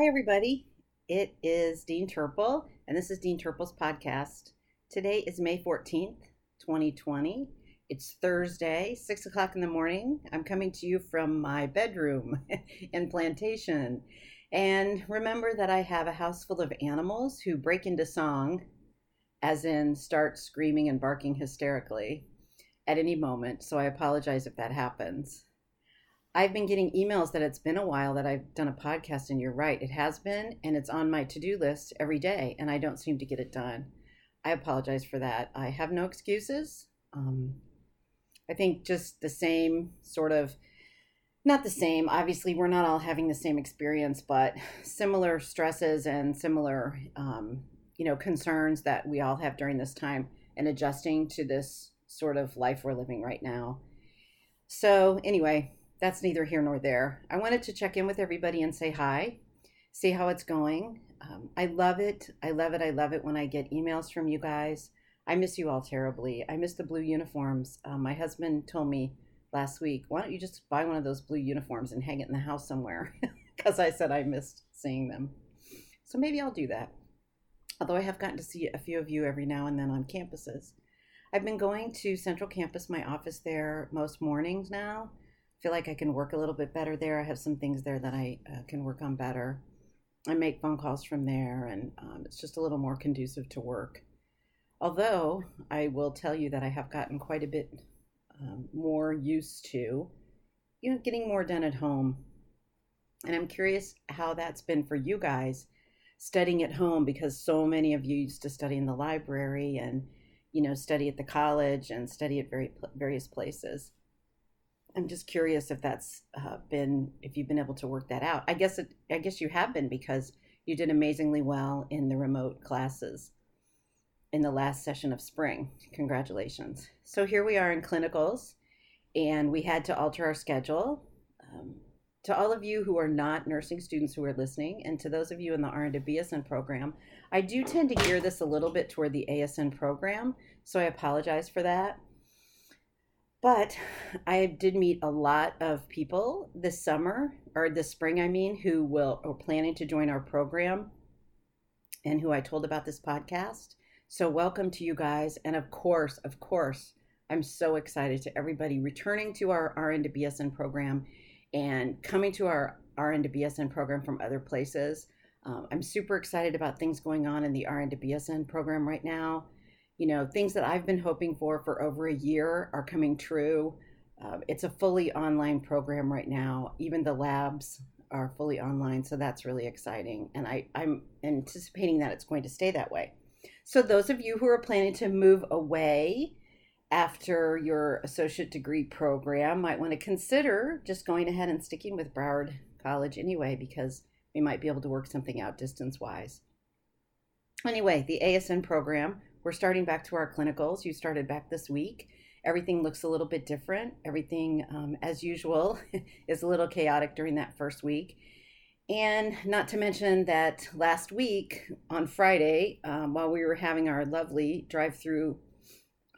Hi, everybody. It is Dean Turple, and this is Dean Turple's podcast. Today is May 14th, 2020. It's Thursday, 6 o'clock in the morning. I'm coming to you from my bedroom in Plantation. And remember that I have a house full of animals who break into song, as in start screaming and barking hysterically at any moment. So I apologize if that happens. I've been getting emails that it's been a while that I've done a podcast, and you're right, it has been, and it's on my to do list every day, and I don't seem to get it done. I apologize for that. I have no excuses. Um, I think just the same sort of, not the same, obviously, we're not all having the same experience, but similar stresses and similar, um, you know, concerns that we all have during this time and adjusting to this sort of life we're living right now. So, anyway, that's neither here nor there. I wanted to check in with everybody and say hi, see how it's going. Um, I love it. I love it. I love it when I get emails from you guys. I miss you all terribly. I miss the blue uniforms. Um, my husband told me last week, why don't you just buy one of those blue uniforms and hang it in the house somewhere? Because I said I missed seeing them. So maybe I'll do that. Although I have gotten to see a few of you every now and then on campuses. I've been going to Central Campus, my office there, most mornings now feel like I can work a little bit better there. I have some things there that I uh, can work on better. I make phone calls from there, and um, it's just a little more conducive to work. Although I will tell you that I have gotten quite a bit um, more used to, you know, getting more done at home. And I'm curious how that's been for you guys studying at home because so many of you used to study in the library and, you know, study at the college and study at very various places. I'm just curious if that's uh, been if you've been able to work that out. I guess it, I guess you have been because you did amazingly well in the remote classes in the last session of spring. Congratulations. So here we are in clinicals, and we had to alter our schedule. Um, to all of you who are not nursing students who are listening, and to those of you in the RN to BSN program, I do tend to gear this a little bit toward the ASN program, so I apologize for that. But I did meet a lot of people this summer or this spring, I mean, who will are planning to join our program and who I told about this podcast. So welcome to you guys. And of course, of course, I'm so excited to everybody returning to our RN to BSN program and coming to our RN to BSN program from other places. Um, I'm super excited about things going on in the RN to BSN program right now you know, things that I've been hoping for for over a year are coming true. Uh, it's a fully online program right now. Even the labs are fully online, so that's really exciting. And I, I'm anticipating that it's going to stay that way. So, those of you who are planning to move away after your associate degree program might want to consider just going ahead and sticking with Broward College anyway, because we might be able to work something out distance wise. Anyway, the ASN program we're starting back to our clinicals. You started back this week. Everything looks a little bit different. Everything, um, as usual, is a little chaotic during that first week. And not to mention that last week on Friday, um, while we were having our lovely drive through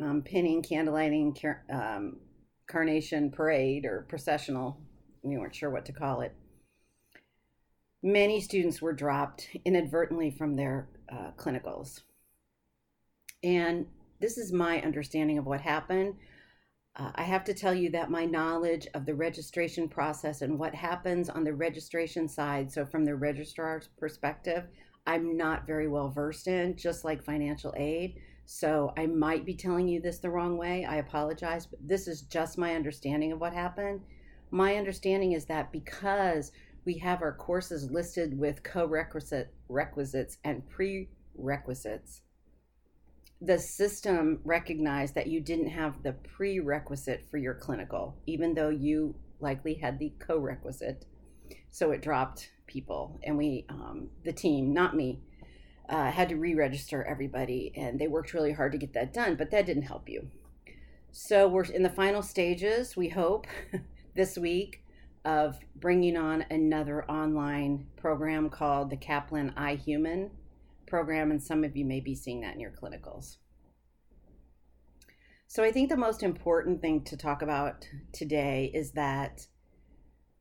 um, pinning, candlelighting, car- um, carnation parade or processional, we weren't sure what to call it, many students were dropped inadvertently from their uh, clinicals. And this is my understanding of what happened. Uh, I have to tell you that my knowledge of the registration process and what happens on the registration side, so from the registrar's perspective, I'm not very well versed in, just like financial aid. So I might be telling you this the wrong way. I apologize, but this is just my understanding of what happened. My understanding is that because we have our courses listed with co requisites and prerequisites, the system recognized that you didn't have the prerequisite for your clinical, even though you likely had the co-requisite. So it dropped people, and we, um, the team, not me, uh, had to re-register everybody, and they worked really hard to get that done. But that didn't help you. So we're in the final stages. We hope this week of bringing on another online program called the Kaplan iHuman program, and some of you may be seeing that in your clinicals. So, I think the most important thing to talk about today is that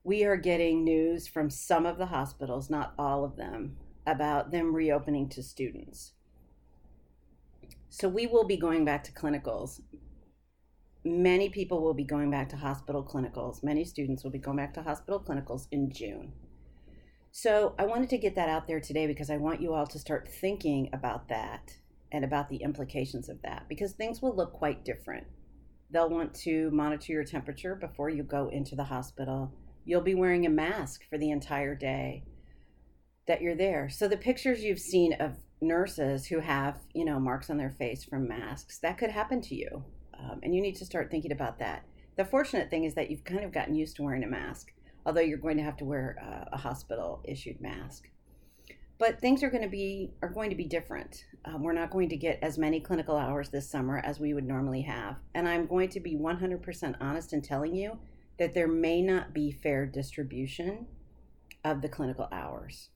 we are getting news from some of the hospitals, not all of them, about them reopening to students. So we will be going back to clinicals. Many people will be going back to hospital clinicals. Many students will be going back to hospital clinicals in June. So I wanted to get that out there today because I want you all to start thinking about that and about the implications of that because things will look quite different. They'll want to monitor your temperature before you go into the hospital. You'll be wearing a mask for the entire day that you're there. So the pictures you've seen of nurses who have, you know, marks on their face from masks, that could happen to you. Um, and you need to start thinking about that. The fortunate thing is that you've kind of gotten used to wearing a mask, although you're going to have to wear a, a hospital issued mask. But things are going to be are going to be different. Um, we're not going to get as many clinical hours this summer as we would normally have, and I'm going to be 100% honest in telling you that there may not be fair distribution of the clinical hours.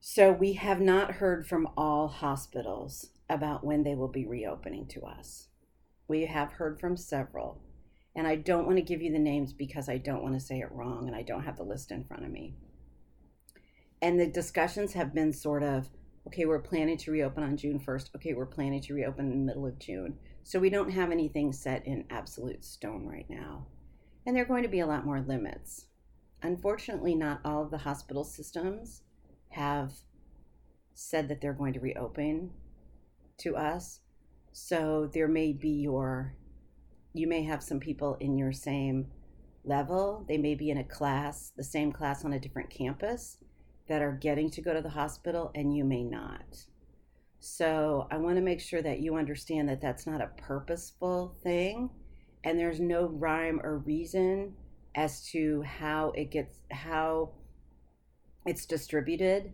So we have not heard from all hospitals about when they will be reopening to us. We have heard from several, and I don't want to give you the names because I don't want to say it wrong and I don't have the list in front of me. And the discussions have been sort of okay, we're planning to reopen on June 1st. Okay, we're planning to reopen in the middle of June. So we don't have anything set in absolute stone right now. And there are going to be a lot more limits. Unfortunately, not all of the hospital systems have said that they're going to reopen to us. So there may be your, you may have some people in your same level. They may be in a class, the same class on a different campus that are getting to go to the hospital, and you may not. So I want to make sure that you understand that that's not a purposeful thing, and there's no rhyme or reason as to how it gets how it's distributed.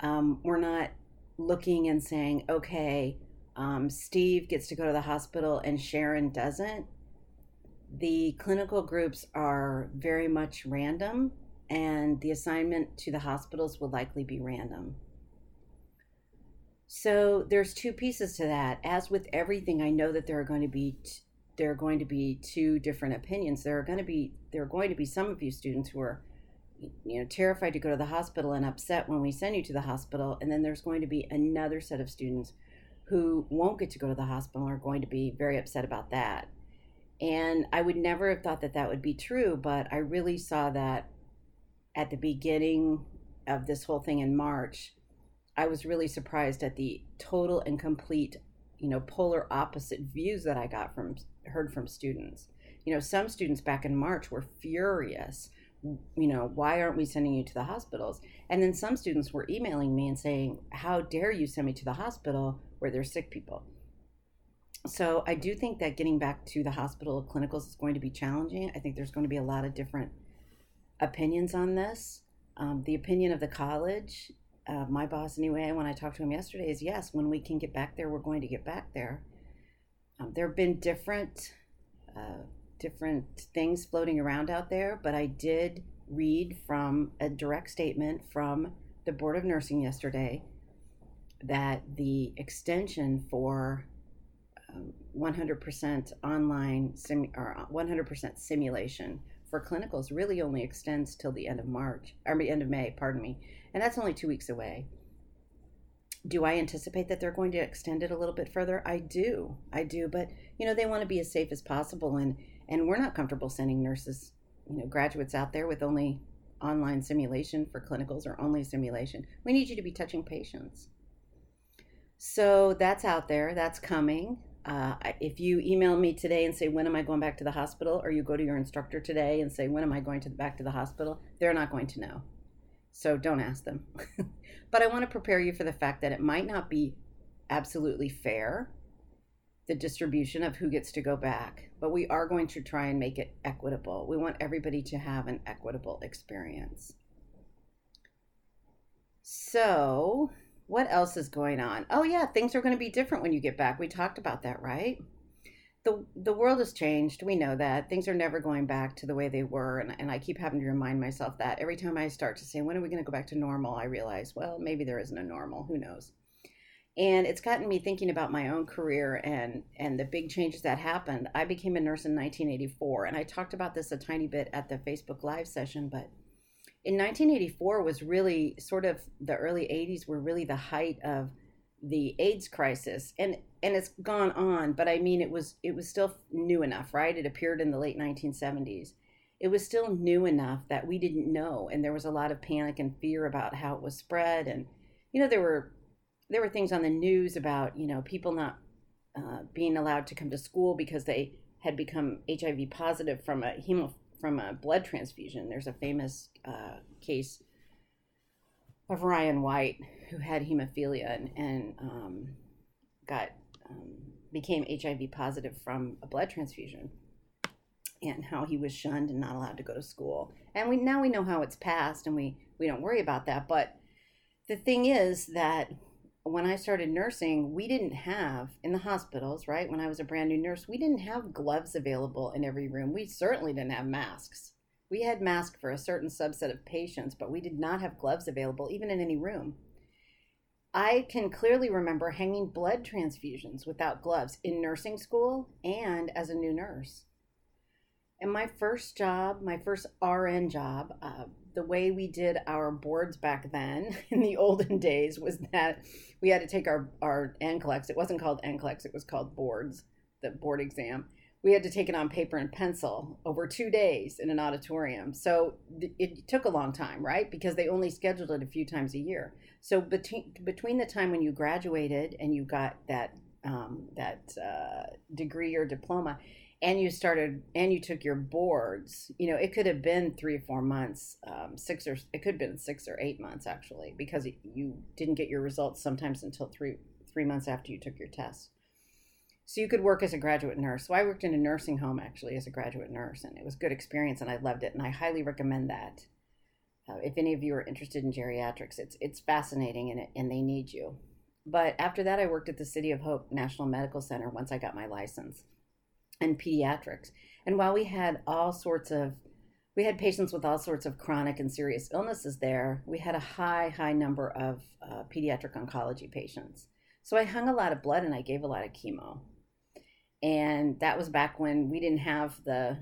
Um, we're not looking and saying, okay, um, Steve gets to go to the hospital and Sharon doesn't. The clinical groups are very much random, and the assignment to the hospitals will likely be random. So there's two pieces to that. As with everything, I know that there are going to be t- there are going to be two different opinions. There are going to be there are going to be some of you students who are you know terrified to go to the hospital and upset when we send you to the hospital and then there's going to be another set of students who won't get to go to the hospital are going to be very upset about that and i would never have thought that that would be true but i really saw that at the beginning of this whole thing in march i was really surprised at the total and complete you know polar opposite views that i got from heard from students you know some students back in march were furious you know, why aren't we sending you to the hospitals? And then some students were emailing me and saying, how dare you send me to the hospital where there's sick people? So I do think that getting back to the hospital of clinicals is going to be challenging. I think there's going to be a lot of different opinions on this. Um, the opinion of the college, uh, my boss anyway, when I talked to him yesterday, is yes, when we can get back there, we're going to get back there. Um, there have been different uh, different things floating around out there, but I did read from a direct statement from the Board of Nursing yesterday that the extension for um, 100% online sim, or 100% simulation for clinicals really only extends till the end of March or end of May, pardon me, and that's only two weeks away. Do I anticipate that they're going to extend it a little bit further? I do, I do, but you know they want to be as safe as possible, and and we're not comfortable sending nurses, you know, graduates out there with only online simulation for clinicals or only simulation. We need you to be touching patients. So that's out there. That's coming. Uh, if you email me today and say when am I going back to the hospital, or you go to your instructor today and say when am I going to the, back to the hospital, they're not going to know. So don't ask them. but I want to prepare you for the fact that it might not be absolutely fair the distribution of who gets to go back, but we are going to try and make it equitable. We want everybody to have an equitable experience. So, what else is going on? Oh yeah, things are going to be different when you get back. We talked about that, right? The the world has changed. We know that. Things are never going back to the way they were and and I keep having to remind myself that every time I start to say when are we going to go back to normal, I realize, well, maybe there isn't a normal, who knows. and it's gotten me thinking about my own career and and the big changes that happened i became a nurse in 1984 and i talked about this a tiny bit at the facebook live session but in 1984 was really sort of the early 80s were really the height of the AIDS crisis. And and it's gone on but I mean it was it was still new enough right? It appeared in the late 1970s it was still new enough that we didn't know and there was a lot of panic and fear about how it was spread. And you know there were there were things on the news about you know people not uh, being allowed to come to school because they had become HIV positive from a hemo from a blood transfusion there's a famous uh, case of Ryan White who had hemophilia and, and um, got um, became HIV positive from a blood transfusion, and how he was shunned and not allowed to go to school. And we now we know how it's passed, and we we don't worry about that. But the thing is that when I started nursing, we didn't have in the hospitals, right? When I was a brand new nurse, we didn't have gloves available in every room. We certainly didn't have masks. We had masks for a certain subset of patients, but we did not have gloves available, even in any room. I can clearly remember hanging blood transfusions without gloves in nursing school and as a new nurse. And my first job, my first RN job, uh, the way we did our boards back then in the olden days was that we had to take our, our NCLEX. It wasn't called NCLEX, it was called boards, the board exam we had to take it on paper and pencil over two days in an auditorium. So it took a long time, right? Because they only scheduled it a few times a year. So between between the time when you graduated and you got that um, that uh, degree or diploma, and you started and you took your boards, you know, it could have been three or four months, um, six or it could have been six or eight months actually, because you didn't get your results sometimes until three three months after you took your test. So you could work as a graduate nurse. So I worked in a nursing home actually as a graduate nurse, and it was good experience, and I loved it, and I highly recommend that. Uh, if any of you are interested in geriatrics, it's it's fascinating, and it, and they need you. But after that, I worked at the City of Hope National Medical Center once I got my license, and pediatrics. And while we had all sorts of we had patients with all sorts of chronic and serious illnesses there. We had a high, high number of uh, pediatric oncology patients. So I hung a lot of blood and I gave a lot of chemo and that was back when we didn't have the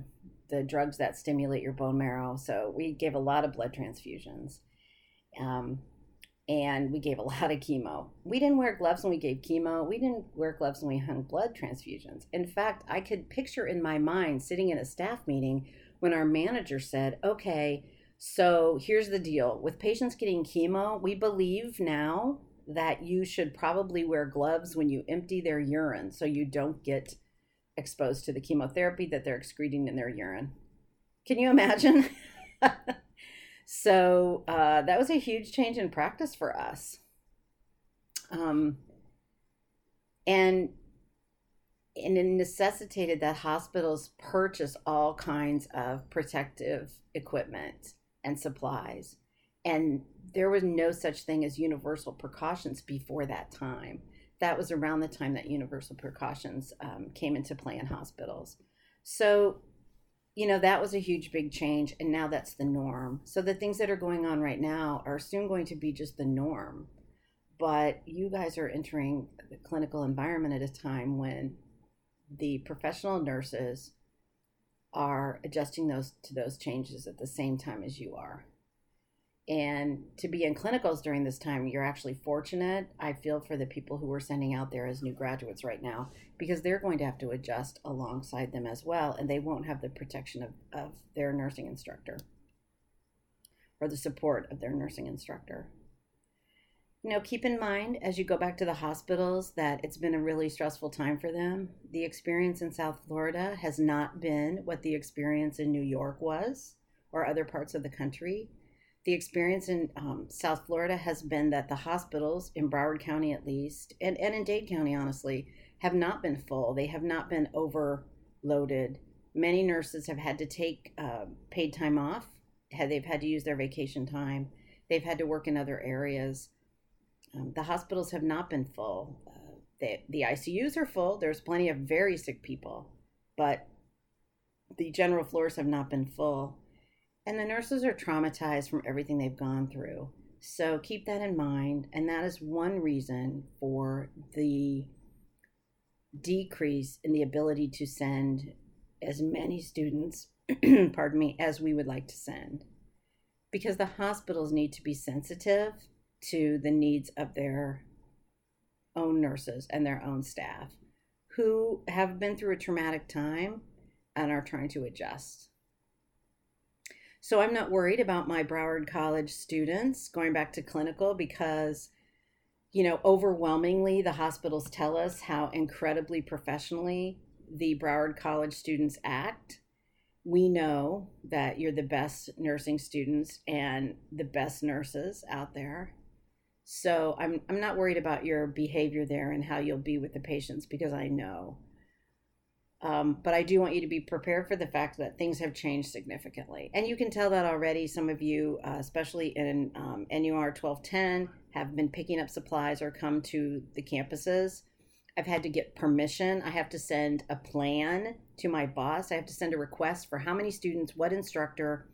the drugs that stimulate your bone marrow. So we gave a lot of blood transfusions, um, and we gave a lot of chemo. We didn't wear gloves when we gave chemo. We didn't wear gloves when we hung blood transfusions. In fact, I could picture in my mind sitting in a staff meeting when our manager said, "Okay." So here's the deal with patients getting chemo, we believe now that you should probably wear gloves when you empty their urine so you don't get exposed to the chemotherapy that they're excreting in their urine. Can you imagine? so uh, that was a huge change in practice for us. Um, and and it necessitated that hospitals purchase all kinds of protective equipment and supplies. And there was no such thing as universal precautions before that time that was around the time that universal precautions um, came into play in hospitals. So, you know, that was a huge, big change. And now that's the norm. So the things that are going on right now are soon going to be just the norm. But you guys are entering the clinical environment at a time when the professional nurses are adjusting those to those changes at the same time as you are and to be in clinicals during this time you're actually fortunate i feel for the people who we're sending out there as new graduates right now because they're going to have to adjust alongside them as well and they won't have the protection of, of their nursing instructor or the support of their nursing instructor. You know keep in mind as you go back to the hospitals that it's been a really stressful time for them. The experience in south florida has not been what the experience in new york was or other parts of the country the experience in um, South Florida has been that the hospitals in Broward County, at least, and, and in Dade County, honestly, have not been full. They have not been overloaded. Many nurses have had to take uh, paid time off. They've had to use their vacation time. They've had to work in other areas. Um, the hospitals have not been full. Uh, they, the ICUs are full. There's plenty of very sick people, but the general floors have not been full and the nurses are traumatized from everything they've gone through. So keep that in mind. And that is one reason for the decrease in the ability to send as many students, pardon me, as we would like to send. Because the hospitals need to be sensitive to the needs of their own nurses and their own staff who have been through a traumatic time and are trying to adjust. So I'm not worried about my Broward College students going back to clinical because, you know, overwhelmingly the hospitals tell us how incredibly professionally the Broward College students act. We know that you're the best nursing students and the best nurses out there. So I'm I'm not worried about your behavior there and how you'll be with the patients because I know. Um, but I do want you to be prepared for the fact that things have changed significantly. And you can tell that already. Some of you, uh, especially in um, NUR 1210, have been picking up supplies or come to the campuses. I've had to get permission. I have to send a plan to my boss. I have to send a request for how many students, what instructor,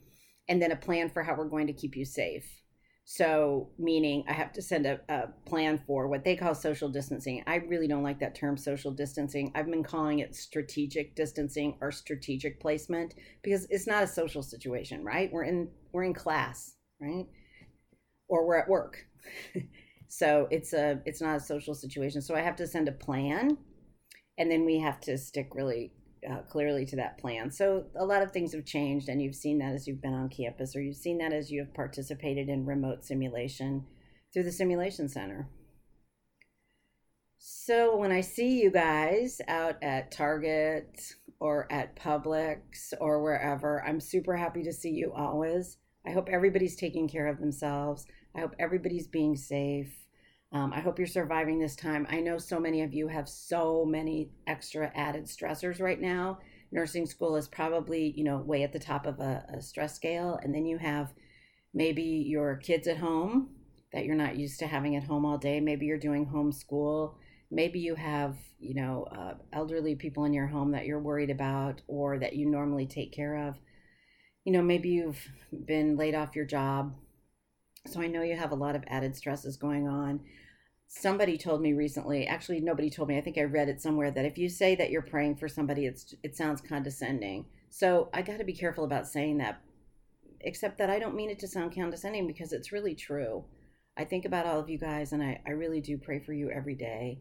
and then a plan for how we're going to keep you safe. So, meaning I have to send a, a, plan for what they call social distancing. I really don't like that term social distancing. I've been calling it strategic distancing or strategic placement because it's not a social situation, right? We're in we're in class, right? Or we're at work. so, it's a it's not a social situation. So, I have to send a plan and then we have to stick really uh, clearly to that plan. So a lot of things have changed, and you've seen that as you've been on campus, or you've seen that as you have participated in remote simulation through the Simulation Center. So when I see you guys out at Target or at Publix or wherever, I'm super happy to see you always. I hope everybody's taking care of themselves. I hope everybody's being safe. Um, I hope you're surviving this time. I know so many of you have so many extra added stressors right now. Nursing school is probably, you know, way at the top of a, a stress scale. And then you have maybe your kids at home that you're not used to having at home all day. Maybe you're doing homeschool. Maybe you have, you know, uh, elderly people in your home that you're worried about or that you normally take care of. You know, maybe you've been laid off your job so I know you have a lot of added stresses going on. Somebody told me recently, actually nobody told me. I think I read it somewhere that if you say that you're praying for somebody, it's it sounds condescending. So I got to be careful about saying that. Except that I don't mean it to sound condescending because it's really true. I think about all of you guys, and I, I really do pray for you every day,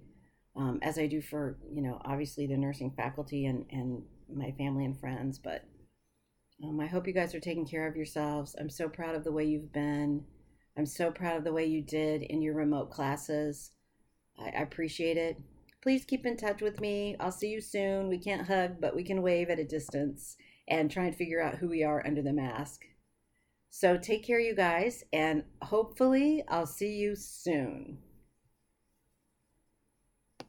um, as I do for you know obviously the nursing faculty and and my family and friends. But um, I hope you guys are taking care of yourselves. I'm so proud of the way you've been. I'm so proud of the way you did in your remote classes. I, appreciate it. Please keep in touch with me. I'll see you soon. We can't hug, but we can wave at a distance and try and figure out who we are under the mask. So take care, you guys, and hopefully, I'll see you soon.